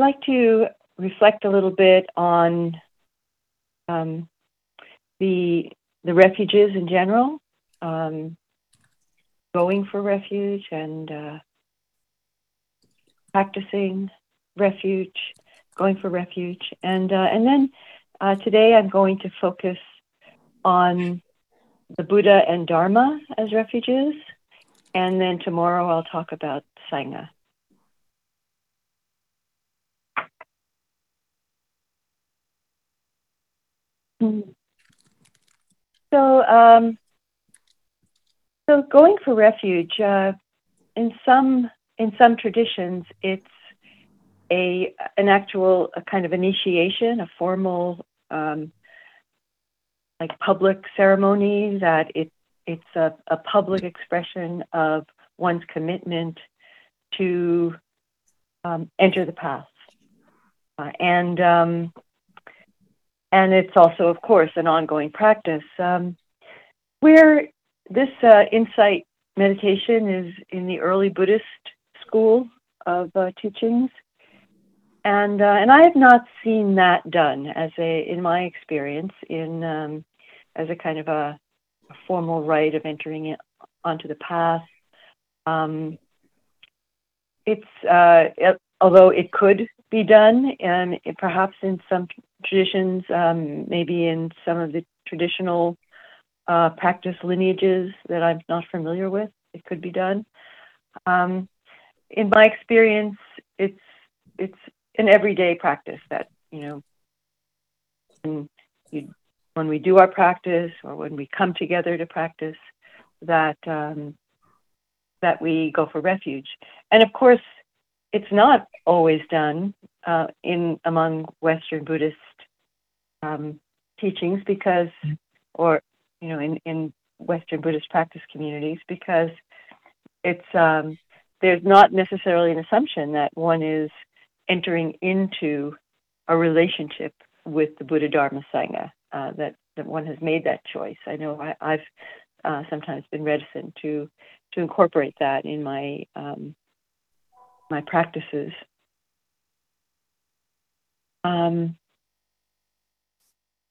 like to reflect a little bit on um, the the refuges in general, um, going for refuge and uh, practicing refuge, going for refuge, and uh, and then uh, today I'm going to focus on the Buddha and Dharma as refuges, and then tomorrow I'll talk about Sangha. So, um, so going for refuge uh, in some in some traditions, it's a an actual a kind of initiation, a formal um, like public ceremony that it it's a, a public expression of one's commitment to um, enter the path, uh, and um, and it's also, of course, an ongoing practice. Um, where this uh, insight meditation is in the early Buddhist school of uh, teachings, and uh, and I have not seen that done as a in my experience in um, as a kind of a, a, formal rite of entering it onto the path. Um, it's uh, although it could be done, and perhaps in some traditions, um, maybe in some of the traditional uh, practice lineages that I'm not familiar with, it could be done. Um, in my experience, it's it's an everyday practice that you know when, you, when we do our practice or when we come together to practice that um, that we go for refuge. And of course, it's not always done uh, in among Western Buddhist um, teachings because, or you know, in, in Western Buddhist practice communities because it's um, there's not necessarily an assumption that one is entering into a relationship with the Buddha Dharma Sangha. Uh, that that one has made that choice. I know I, have uh, sometimes been reticent to to incorporate that in my um, my practices. Um,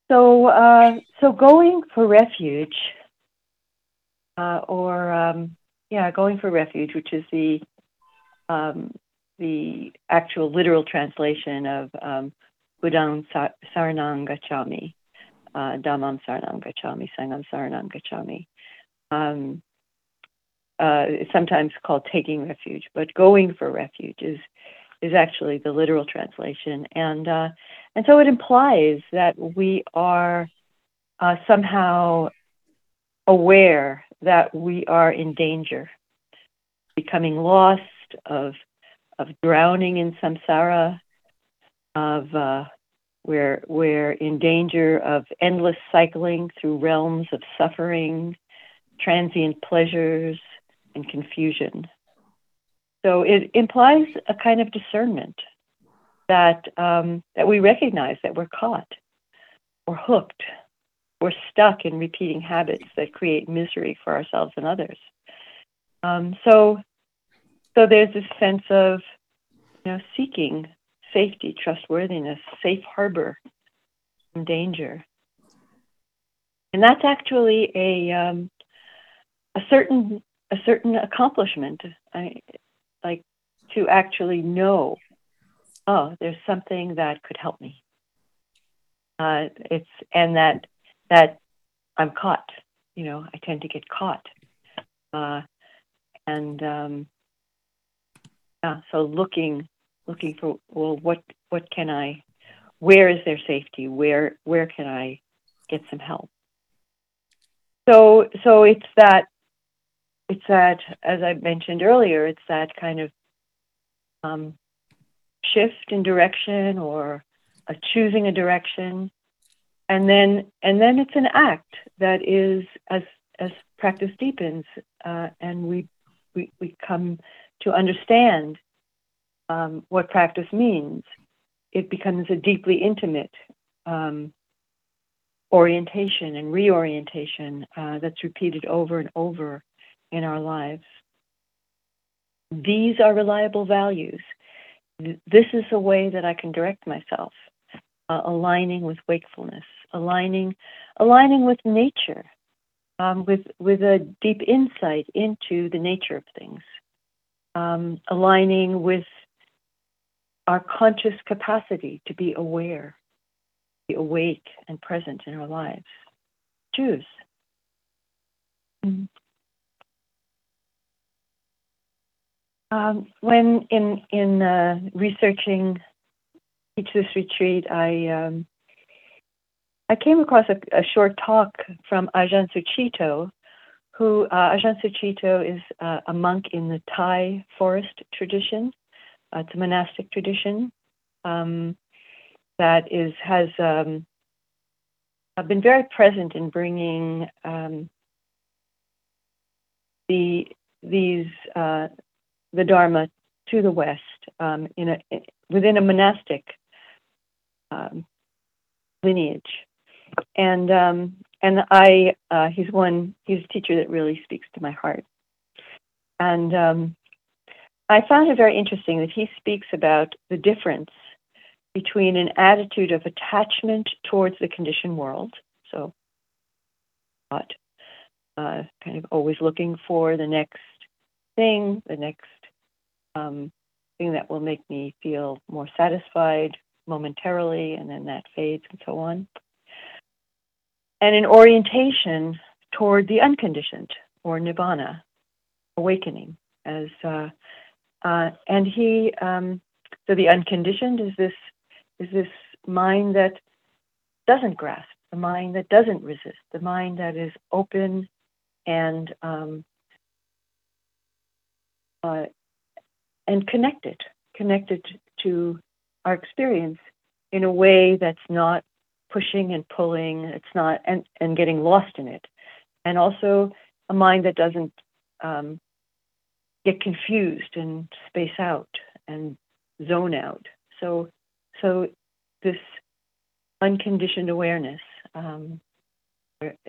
so, uh, so going for refuge, uh, or um, yeah, going for refuge, which is the um, the actual literal translation of um, Buddhang Saranang Gacchami, uh, Dhammam Saranang Gacchami, Sangham Saranang Gacchami. Um, uh, sometimes called taking refuge, but going for refuge is is actually the literal translation, and uh, and so it implies that we are uh, somehow aware that we are in danger, becoming lost, of of drowning in samsara, of uh, we're we're in danger of endless cycling through realms of suffering, transient pleasures, and confusion. So it implies a kind of discernment that um, that we recognize that we're caught, or hooked, we're stuck in repeating habits that create misery for ourselves and others. Um, so, so there's this sense of you know seeking safety, trustworthiness, safe harbor from danger, and that's actually a um, a certain a certain accomplishment. I, like to actually know, oh, there's something that could help me. Uh, it's and that that I'm caught. You know, I tend to get caught, uh, and um, yeah. So looking looking for well, what what can I? Where is there safety? Where where can I get some help? So so it's that it's that, as I mentioned earlier, it's that kind of um, shift in direction or a choosing a direction, and then and then it's an act that is as as practice deepens uh, and we, we we come to understand um, what practice means. It becomes a deeply intimate um, orientation and reorientation uh, that's repeated over and over in our lives. These are reliable values. this is the way that I can direct myself, uh, aligning with wakefulness, aligning, aligning with nature, um, with with a deep insight into the nature of things, um, aligning with our conscious capacity to be aware, be awake and present in our lives. Choose. Mm-hmm. Um, when in in uh, researching Teach This Retreat, I um, I came across a, a, short talk from Ajahn Sucitto, who uh, Ajahn Sucitto is uh, a monk in the Thai forest tradition. Uh, it's a monastic tradition um, that is has um, been very present in bringing um, the these uh, the Dharma to the West um, in a within a monastic um, lineage, and um, and I uh, he's one he's a teacher that really speaks to my heart, and um, I found it very interesting that he speaks about the difference between an attitude of attachment towards the conditioned world, so uh, kind of always looking for the next thing, the next um, thing that will make me feel more satisfied momentarily, and then that fades and so on. And an orientation toward the unconditioned or nibbana, awakening, as uh, uh, and he um, so the unconditioned is this is this mind that doesn't grasp, the mind that doesn't resist, the mind that is open and um, uh, and connected, connected to our experience in a way that's not pushing and pulling, it's not, and, and getting lost in it. And also a mind that doesn't um, get confused and space out and zone out. So, so this unconditioned awareness um,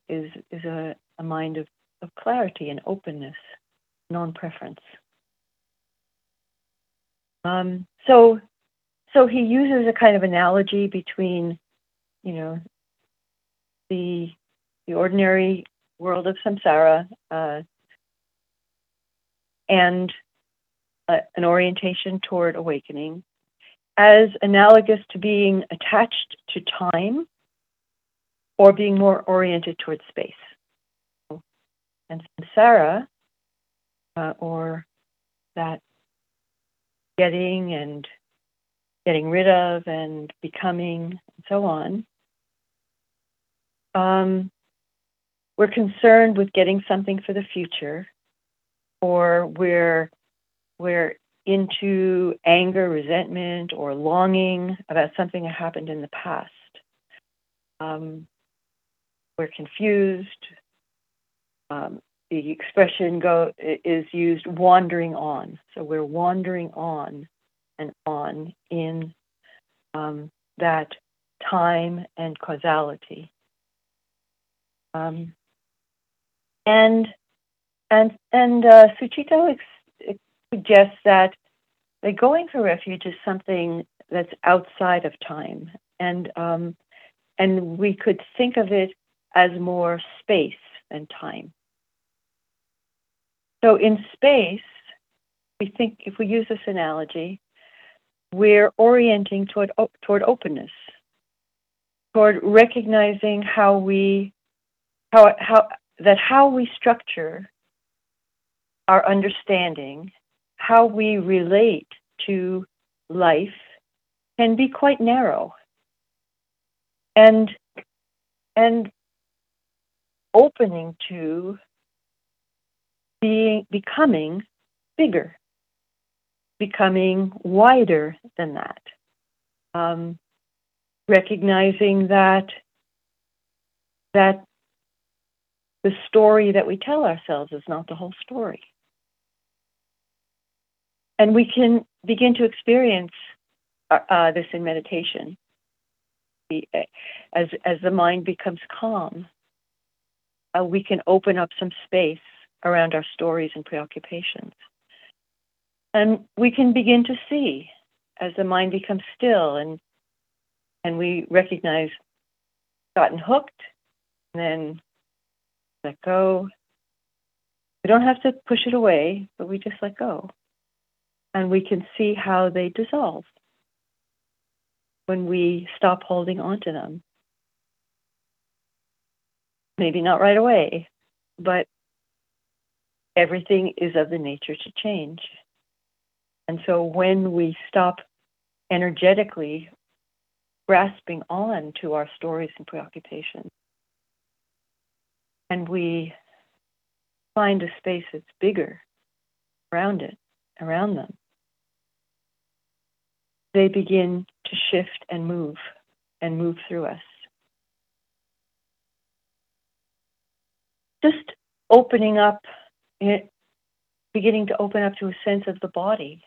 is is a, a mind of, of clarity and openness, non-preference. Um, so, so he uses a kind of analogy between, you know, the the ordinary world of samsara uh, and uh, an orientation toward awakening as analogous to being attached to time or being more oriented towards space. And samsara, uh, or that getting and getting rid of and becoming and so on. Um, we're concerned with getting something for the future, or we're we're into anger, resentment, or longing about something that happened in the past. Um, we're confused. Um, the expression go is used wandering on. So we're wandering on and on in um, that time and causality. Um, and and and uh, Sucitto ex- suggests that that going for refuge is something that's outside of time, and um, and we could think of it as more space than time. So in space, we think if we use this analogy, we're orienting toward toward openness, toward recognizing how we how how that how we structure our understanding, how we relate to life can be quite narrow. And and opening to being becoming bigger, becoming wider than that. Um, recognizing that that the story that we tell ourselves is not the whole story. And we can begin to experience uh, uh this in meditation. As, as the mind becomes calm, uh, we can open up some space around our stories and preoccupations. And we can begin to see as the mind becomes still and and we recognize gotten hooked, and then let go. We don't have to push it away, but we just let go. And we can see how they dissolve when we stop holding on to them. Maybe not right away, but everything is of the nature to change. And so when we stop energetically grasping on to our stories and preoccupations, and we find a space that's bigger around it, around them, they begin to shift and move and move through us. Just opening up, beginning to open up to a sense of the body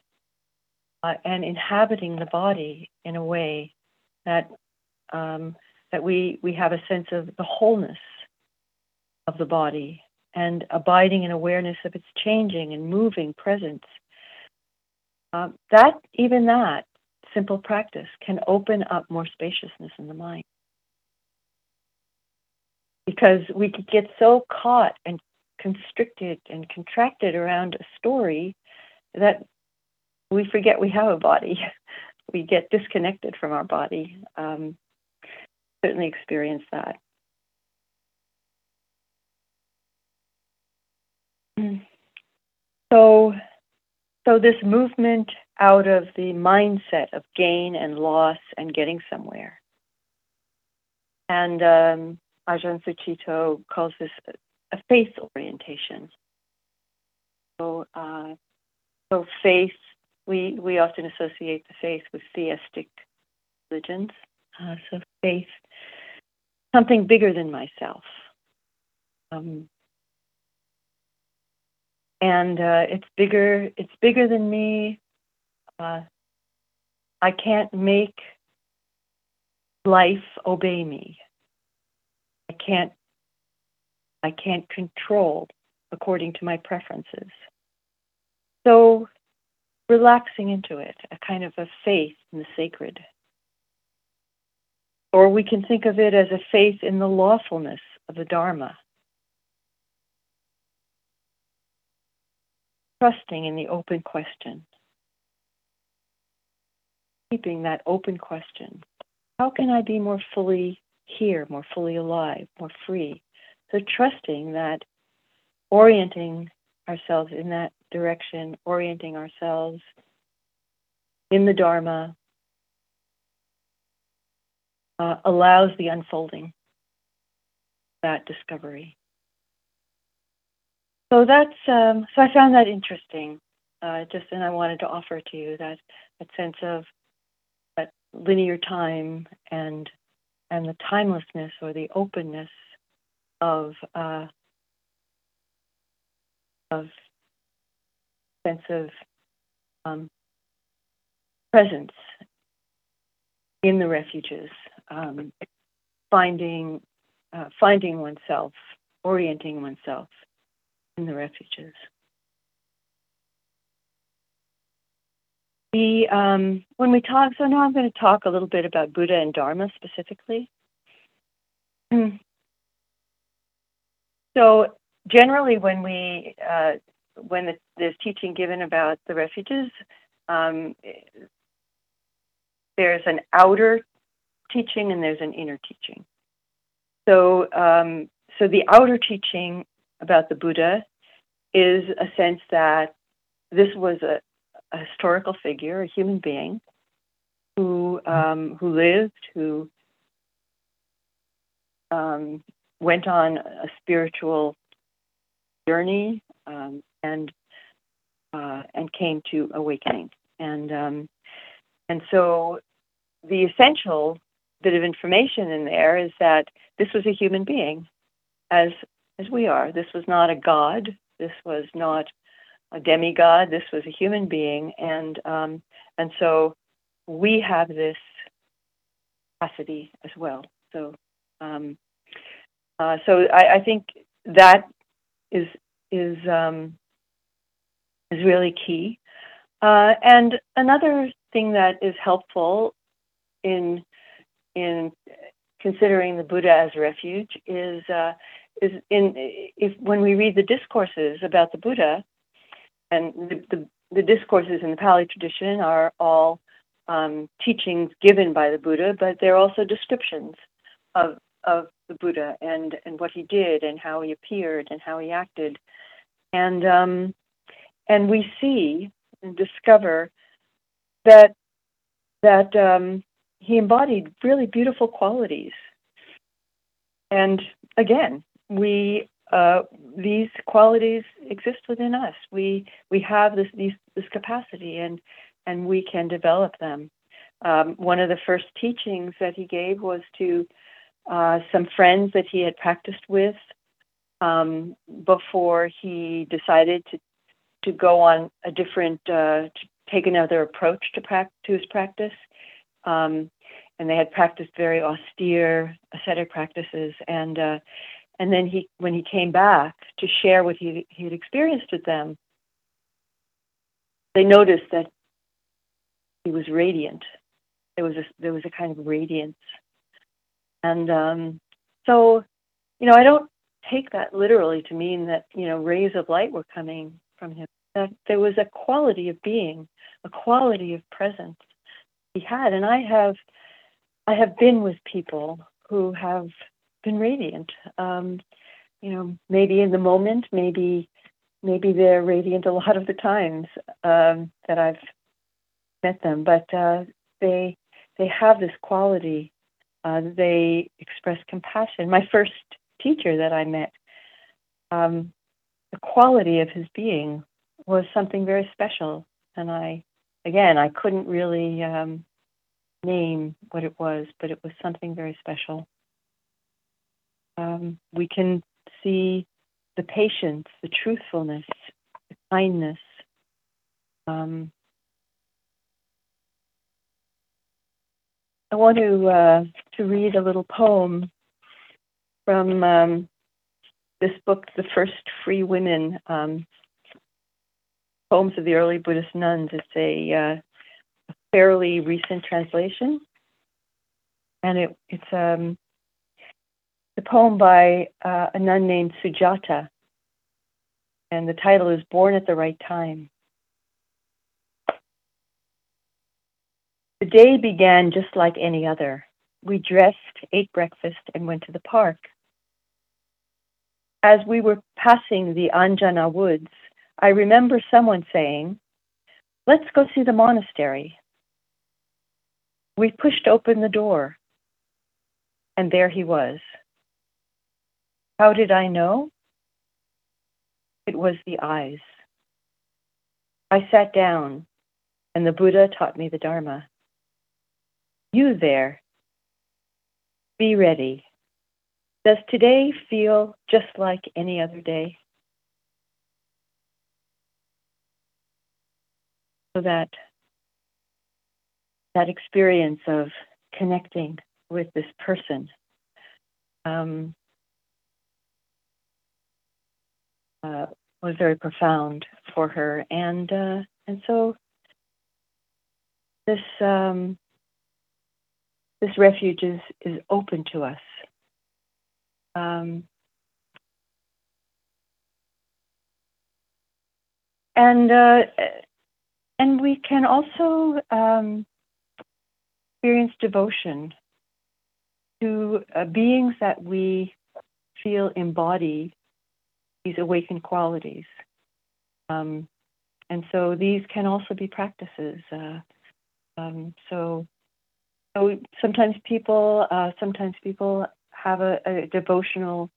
uh, and inhabiting the body in a way that um, that we we have a sense of the wholeness of the body and abiding in awareness of its changing and moving presence. Uh, that even that simple practice can open up more spaciousness in the mind because we could get so caught and constricted and contracted around a story that we forget we have a body. We get disconnected from our body. Um, certainly experience that. So, so this movement out of the mindset of gain and loss and getting somewhere. And um, Ajahn Sucitto calls this a faith orientation. So, uh, so faith, we, we often associate the faith with theistic religions. Uh, so faith, something bigger than myself. Um, and uh, it's bigger. It's bigger than me. Uh, I can't make life obey me. I can't I can't control according to my preferences. So relaxing into it, a kind of a faith in the sacred. Or we can think of it as a faith in the lawfulness of the Dharma. Trusting in the open question. Keeping that open question. How can I be more fully here, more fully alive, more free. So trusting that orienting ourselves in that direction, orienting ourselves in the Dharma, uh, allows the unfolding that discovery. So that's um, so I found that interesting. Uh, just and I wanted to offer to you that that sense of that linear time and and the timelessness or the openness of uh, of sense of um, presence in the refuges, um, finding uh, finding oneself, orienting oneself in the refuges. The, um, when we talk, so now I'm going to talk a little bit about Buddha and Dharma specifically. So generally, when we uh, when the, there's teaching given about the refuges, um, there's an outer teaching and there's an inner teaching. So, um, so the outer teaching about the Buddha is a sense that this was a, a historical figure, a human being who um, who lived, who um, went on a spiritual journey um, and uh, and came to awakening. And um, and so the essential bit of information in there is that this was a human being, as as we are. This was not a god. This was not a demigod. This was a human being, and um, and so we have this capacity as well. So um, uh, so I, I, think that is is um, is really key. Uh, and another thing that is helpful in in considering the Buddha as refuge is uh, is in if when we read the discourses about the Buddha, and the, the, the discourses in the Pali tradition are all um, teachings given by the Buddha, but they're also descriptions of of the Buddha and and what he did and how he appeared and how he acted, and um, and we see and discover that that um, he embodied really beautiful qualities. And again, we uh, these qualities exist within us. We we have this these, this capacity, and and we can develop them. Um, one of the first teachings that he gave was to uh, some friends that he had practiced with um, before he decided to to go on a different uh, to take another approach to, pra- to his practice. Um, and they had practiced very austere ascetic practices, and uh, and then he when he came back to share what he he had experienced with them, they noticed that he was radiant. There was a there was a kind of radiance, and um, so you know I don't take that literally to mean that you know rays of light were coming from him. That there was a quality of being, a quality of presence he had, and I have I have been with people who have been radiant. Um, you know, maybe in the moment, maybe maybe they're radiant a lot of the times um, that I've met them, but uh, they they have this quality. Uh, they express compassion. My first teacher that I met, um, the quality of his being was something very special, and I, again, I couldn't really um, name what it was, but it was something very special. Um, we can see the patience, the truthfulness, the kindness. Um, I want to uh, to read a little poem from um, this book, The First Free Women, um, Poems of the Early Buddhist Nuns. It's a, uh, a fairly recent translation, and it, it's um, the poem by uh, a nun named Sujata, and the title is Born at the Right Time. The day began just like any other. We dressed, ate breakfast, and went to the park. As we were passing the Anjana woods, I remember someone saying, Let's go see the monastery. We pushed open the door, and there he was. How did I know? It was the eyes. I sat down, and the Buddha taught me the Dharma. You there. Be ready. Does today feel just like any other day? So that that experience of connecting with this person um, uh, was very profound for her, and uh, and so this um, this refuge is, is open to us. Um, and uh, and we can also um, experience devotion to uh, beings that we feel embody these awakened qualities. Um, and so these can also be practices. Uh, um, so so sometimes people uh, sometimes people have a, a devotional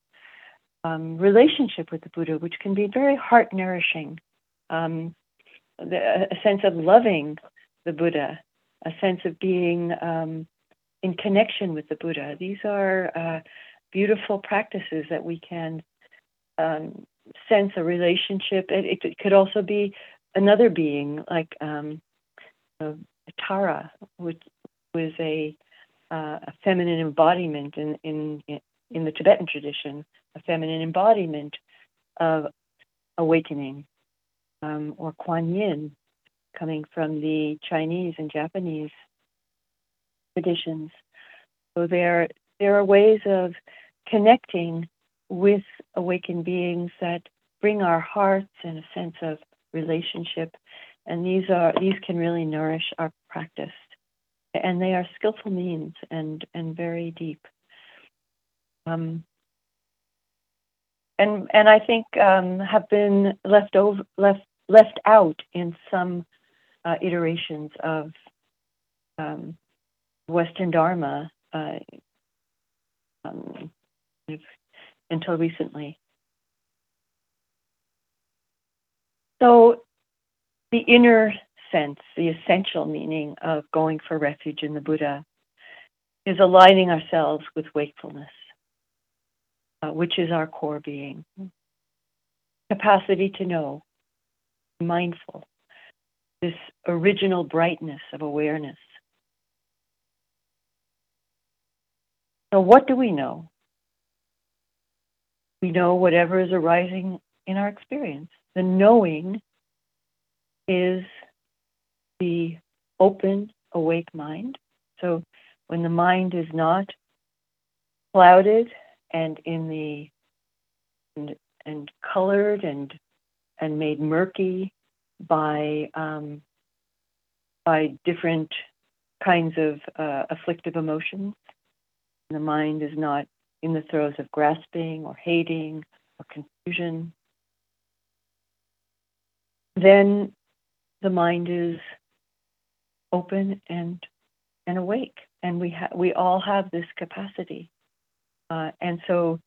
um, relationship with the Buddha, which can be very heart nourishing. Um, a sense of loving the Buddha, a sense of being um, in connection with the Buddha. These are uh, beautiful practices that we can um, sense a relationship. It, it, could also be another being, like um, Tara, which was a, uh, a feminine embodiment in, in, in the Tibetan tradition, a feminine embodiment of awakening, um, or Kuan Yin, coming from the Chinese and Japanese traditions. So there, there are ways of connecting with awakened beings that bring our hearts and a sense of relationship, and these are these can really nourish our practice, and they are skillful means and and very deep. Um, and and I think um, have been left over left left out in some uh, iterations of um, Western Dharma uh, um, until recently. So, the inner sense, the essential meaning of going for refuge in the Buddha, is aligning ourselves with wakefulness, uh, which is our core being. Capacity to know, mindful, this original brightness of awareness. So, what do we know? We know whatever is arising in our experience. The knowing is the open, awake mind. So, when the mind is not clouded and in the and, and colored and and made murky by um, by different kinds of uh, afflictive emotions. The mind is not in the throes of grasping or hating or confusion. Then the mind is open and and awake, and we ha- we all have this capacity. Uh, and so,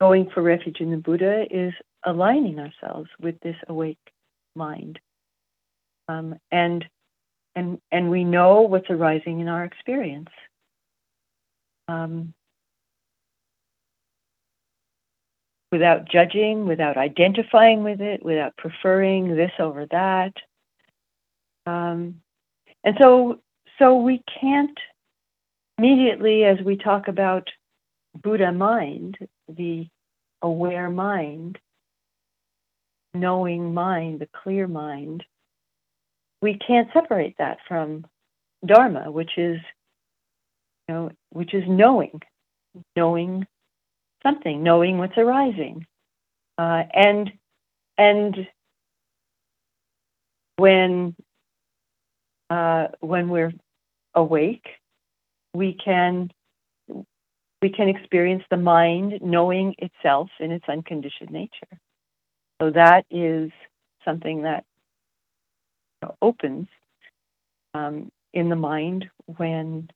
going for refuge in the Buddha is aligning ourselves with this awake mind. Um, and and and we know what's arising in our experience. Um, without judging, without identifying with it, without preferring this over that. Um, and so, so we can't immediately, as we talk about Buddha mind, the aware mind, knowing mind, the clear mind, we can't separate that from Dharma, which is, you know, which is knowing, knowing something, knowing what's arising, uh, and and when uh, when we're awake, we can we can experience the mind knowing itself in its unconditioned nature. So that is something that opens um, in the mind when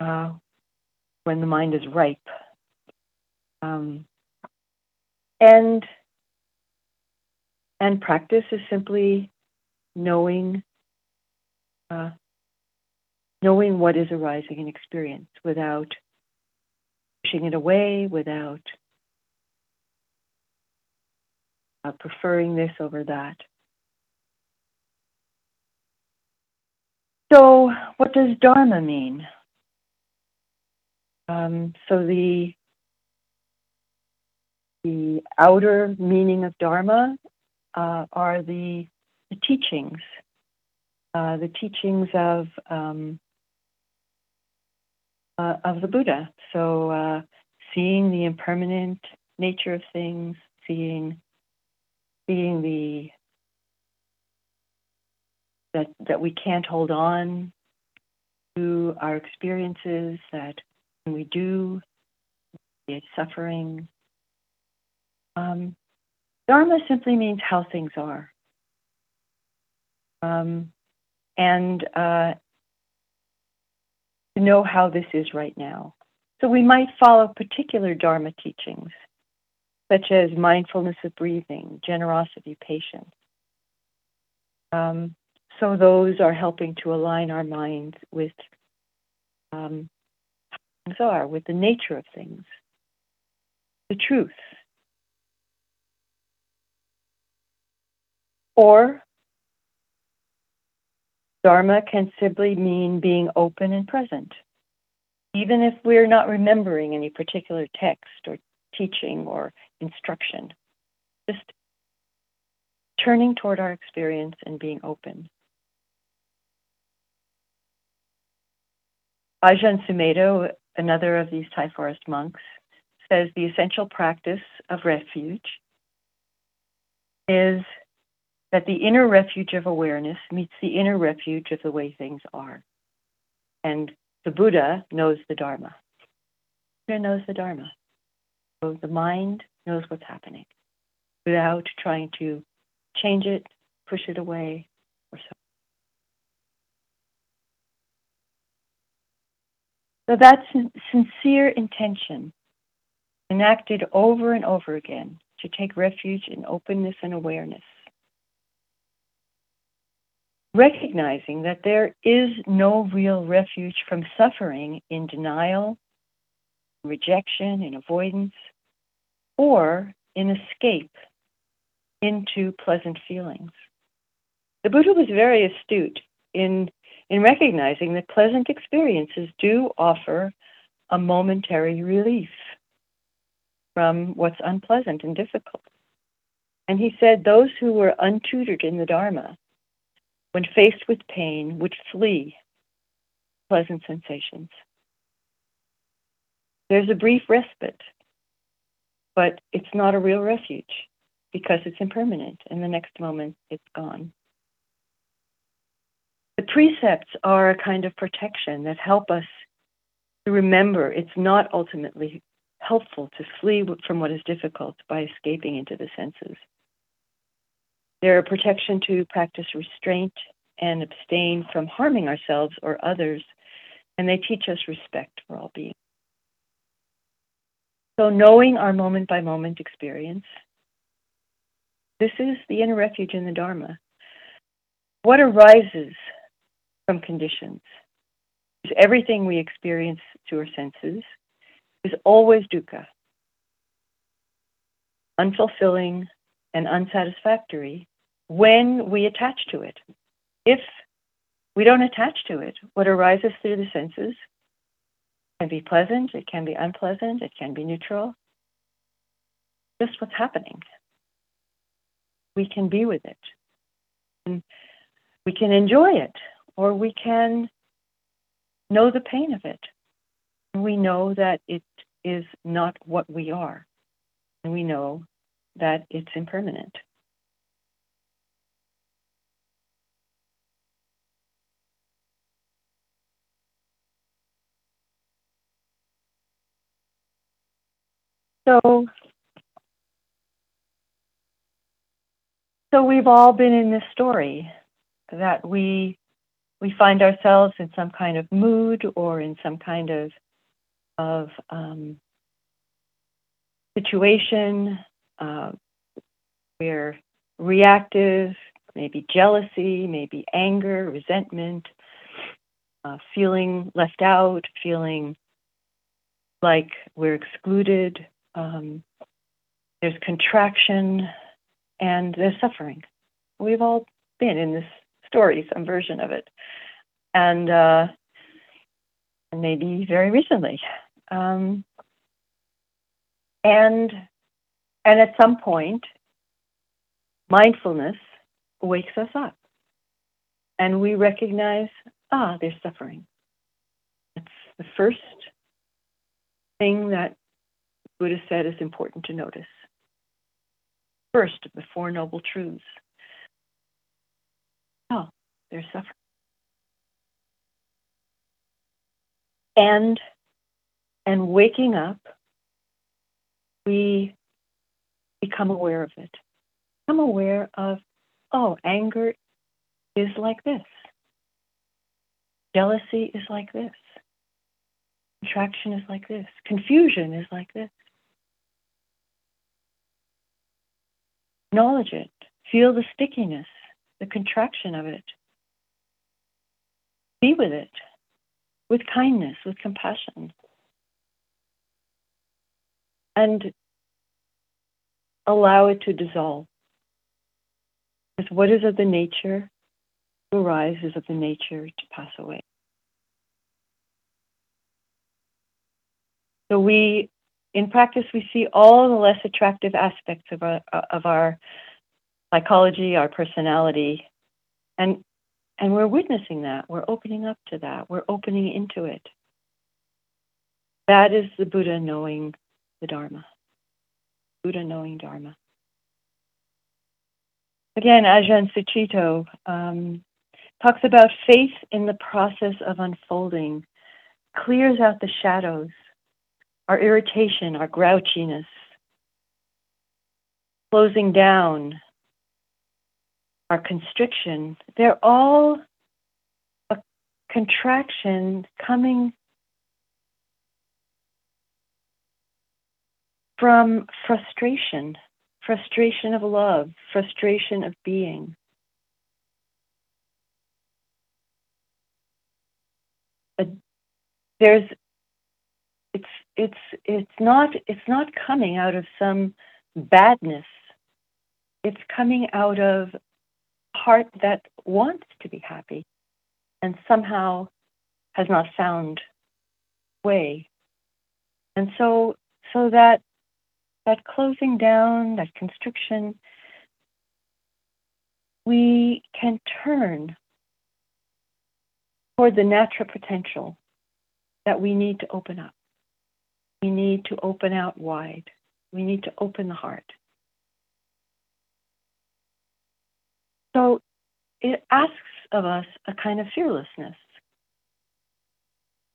uh, when the mind is ripe. Um, and and practice is simply knowing uh, knowing what is arising in experience without pushing it away, without uh, preferring this over that. So, what does Dharma mean? Um, so the the outer meaning of Dharma uh, are the, the teachings, uh, the teachings of um, uh, of the Buddha. So, uh, seeing the impermanent nature of things, seeing seeing the that that we can't hold on to our experiences, that when we do, it's suffering. Um, dharma simply means how things are. Um, and uh, know how this is right now. So we might follow particular Dharma teachings such as mindfulness of breathing, generosity, patience. Um, so those are helping to align our minds with um, things are, with the nature of things, the truth. Or Dharma can simply mean being open and present. Even if we're not remembering any particular text or teaching or instruction. Just turning toward our experience and being open. Ajahn Sumedho, another of these Thai forest monks, says the essential practice of refuge is that the inner refuge of awareness meets the inner refuge of the way things are. And the Buddha knows the Dharma. Buddha knows the Dharma. So the mind knows what's happening without trying to change it, push it away, or so. So that's sincere intention enacted over and over again to take refuge in openness and awareness. Recognizing that there is no real refuge from suffering in denial, rejection, in avoidance, or in escape into pleasant feelings. The Buddha was very astute in, in recognizing that pleasant experiences do offer a momentary relief from what's unpleasant and difficult. And he said those who were untutored in the Dharma, when faced with pain, would flee pleasant sensations. There's a brief respite, but it's not a real refuge because it's impermanent, and the next moment it's gone. The precepts are a kind of protection that help us to remember it's not ultimately helpful to flee from what is difficult by escaping into the senses. They're a protection to practice restraint and abstain from harming ourselves or others, and they teach us respect for all beings. So, knowing our moment by moment experience, this is the inner refuge in the Dharma. What arises from conditions is everything we experience through our senses, is always dukkha, unfulfilling and unsatisfactory when we attach to it. If we don't attach to it, what arises through the senses can be pleasant, it can be unpleasant, it can be neutral. Just what's happening. We can be with it. And we can enjoy it, or we can know the pain of it. We know that it is not what we are. And we know that it's impermanent. So, so we've all been in this story that we we find ourselves in some kind of mood or in some kind of of um, situation. Uh, we're reactive, maybe jealousy, maybe anger, resentment, uh, feeling left out, feeling like we're excluded. Um, there's contraction and there's suffering. We've all been in this story, some version of it. And uh, maybe very recently. Um, and and at some point, mindfulness wakes us up, and we recognize, ah, there's suffering. That's the first thing that Buddha said is important to notice. First the Four Noble Truths. Oh, there's suffering. And and waking up, we become aware of it. Become aware of, oh, anger is like this. Jealousy is like this. Attraction is like this. Confusion is like this. Acknowledge it. Feel the stickiness, the contraction of it. Be with it with kindness, with compassion and allow it to dissolve. Because what is of the nature to arise is of the nature to pass away. So we, in practice, we see all the less attractive aspects of our of our psychology, our personality, and and we're witnessing that. We're opening up to that. We're opening into it. That is the Buddha knowing the Dharma. Buddha knowing Dharma. Again, Ajahn Sucitto um, talks about faith in the process of unfolding, clears out the shadows, our irritation, our grouchiness, closing down, our constriction, they're all a contraction coming from frustration, frustration of love, frustration of being. there's it's it's not it's not coming out of some badness it's coming out of heart that wants to be happy and somehow has not found way. And so so that that closing down, that constriction, we can turn toward the natural potential that we need to open up. We need to open out wide. We need to open the heart. So it asks of us a kind of fearlessness,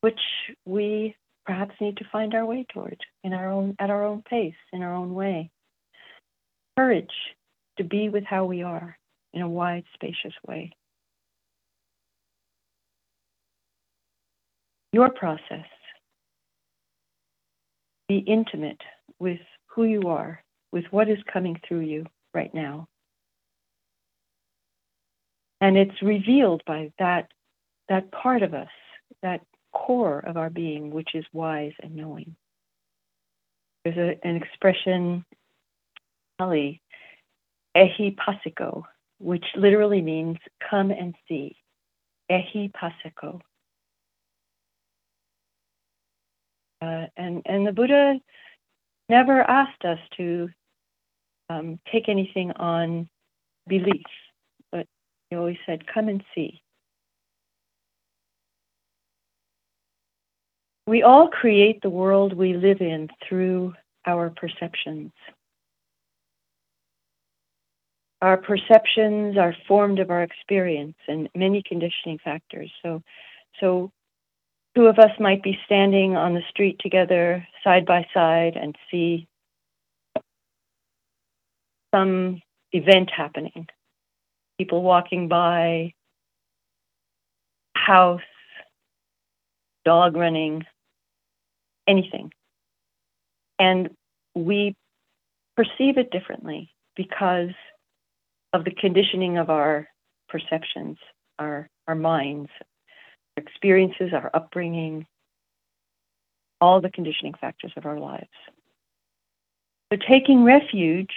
which we perhaps need to find our way toward in our own at our own pace, in our own way. Courage to be with how we are in a wide, spacious way. Your process. Be intimate with who you are, with what is coming through you right now and it's revealed by that that part of us, that core of our being, which is wise and knowing. There's a, an expression, Pali, ehi passiko, which literally means come and see. Ehi passiko. Uh, and and the Buddha never asked us to um, take anything on belief but he always said, Come and see. We all create the world we live in through our perceptions. Our perceptions are formed of our experience and many conditioning factors. So, so two of us might be standing on the street together, side by side, and see some event happening people walking by, house, dog running, anything. And we perceive it differently because of the conditioning of our perceptions, our, our minds, our experiences, our upbringing, all the conditioning factors of our lives. So taking refuge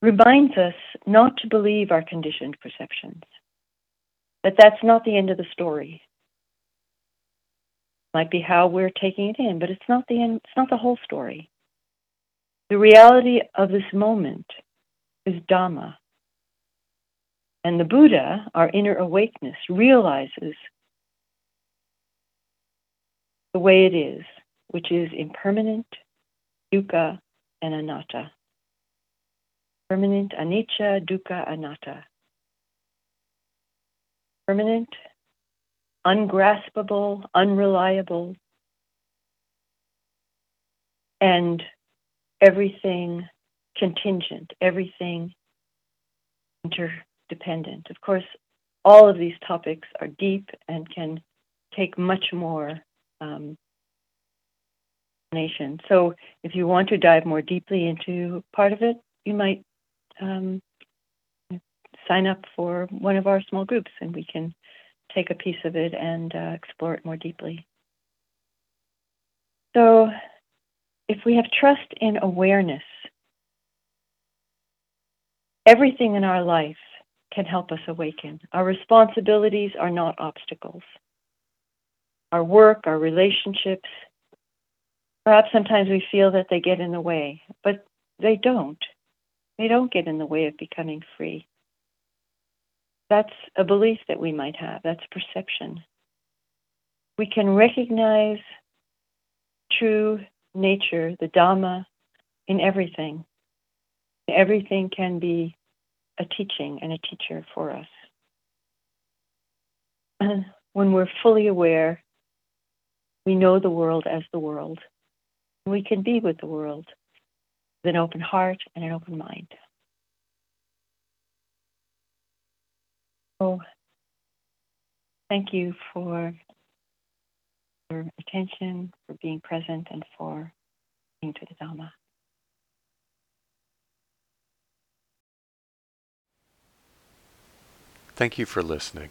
reminds us not to believe our conditioned perceptions, that that's not the end of the story. Might be how we're taking it in, but it's not the end, it's not the whole story. The reality of this moment is Dhamma. And the Buddha, our inner awakeness, realizes the way it is, which is impermanent, dukkha, and anatta permanent, anicca, dukkha, anatta. Permanent, ungraspable, unreliable, and everything contingent, everything interdependent. Of course, all of these topics are deep and can take much more um, So, if you want to dive more deeply into part of it, you might um, sign up for one of our small groups and we can take a piece of it and uh, explore it more deeply. So, if we have trust in awareness, everything in our life can help us awaken. Our responsibilities are not obstacles. Our work, our relationships, perhaps sometimes we feel that they get in the way, but they don't. They don't get in the way of becoming free. That's a belief that we might have. That's perception. We can recognize true nature, the Dhamma, in everything. Everything can be a teaching and a teacher for us. when we're fully aware, we know the world as the world. We can be with the world with an open heart and an open mind. So, thank you for your attention, for being present, and for being to the Dhamma. Thank you for listening.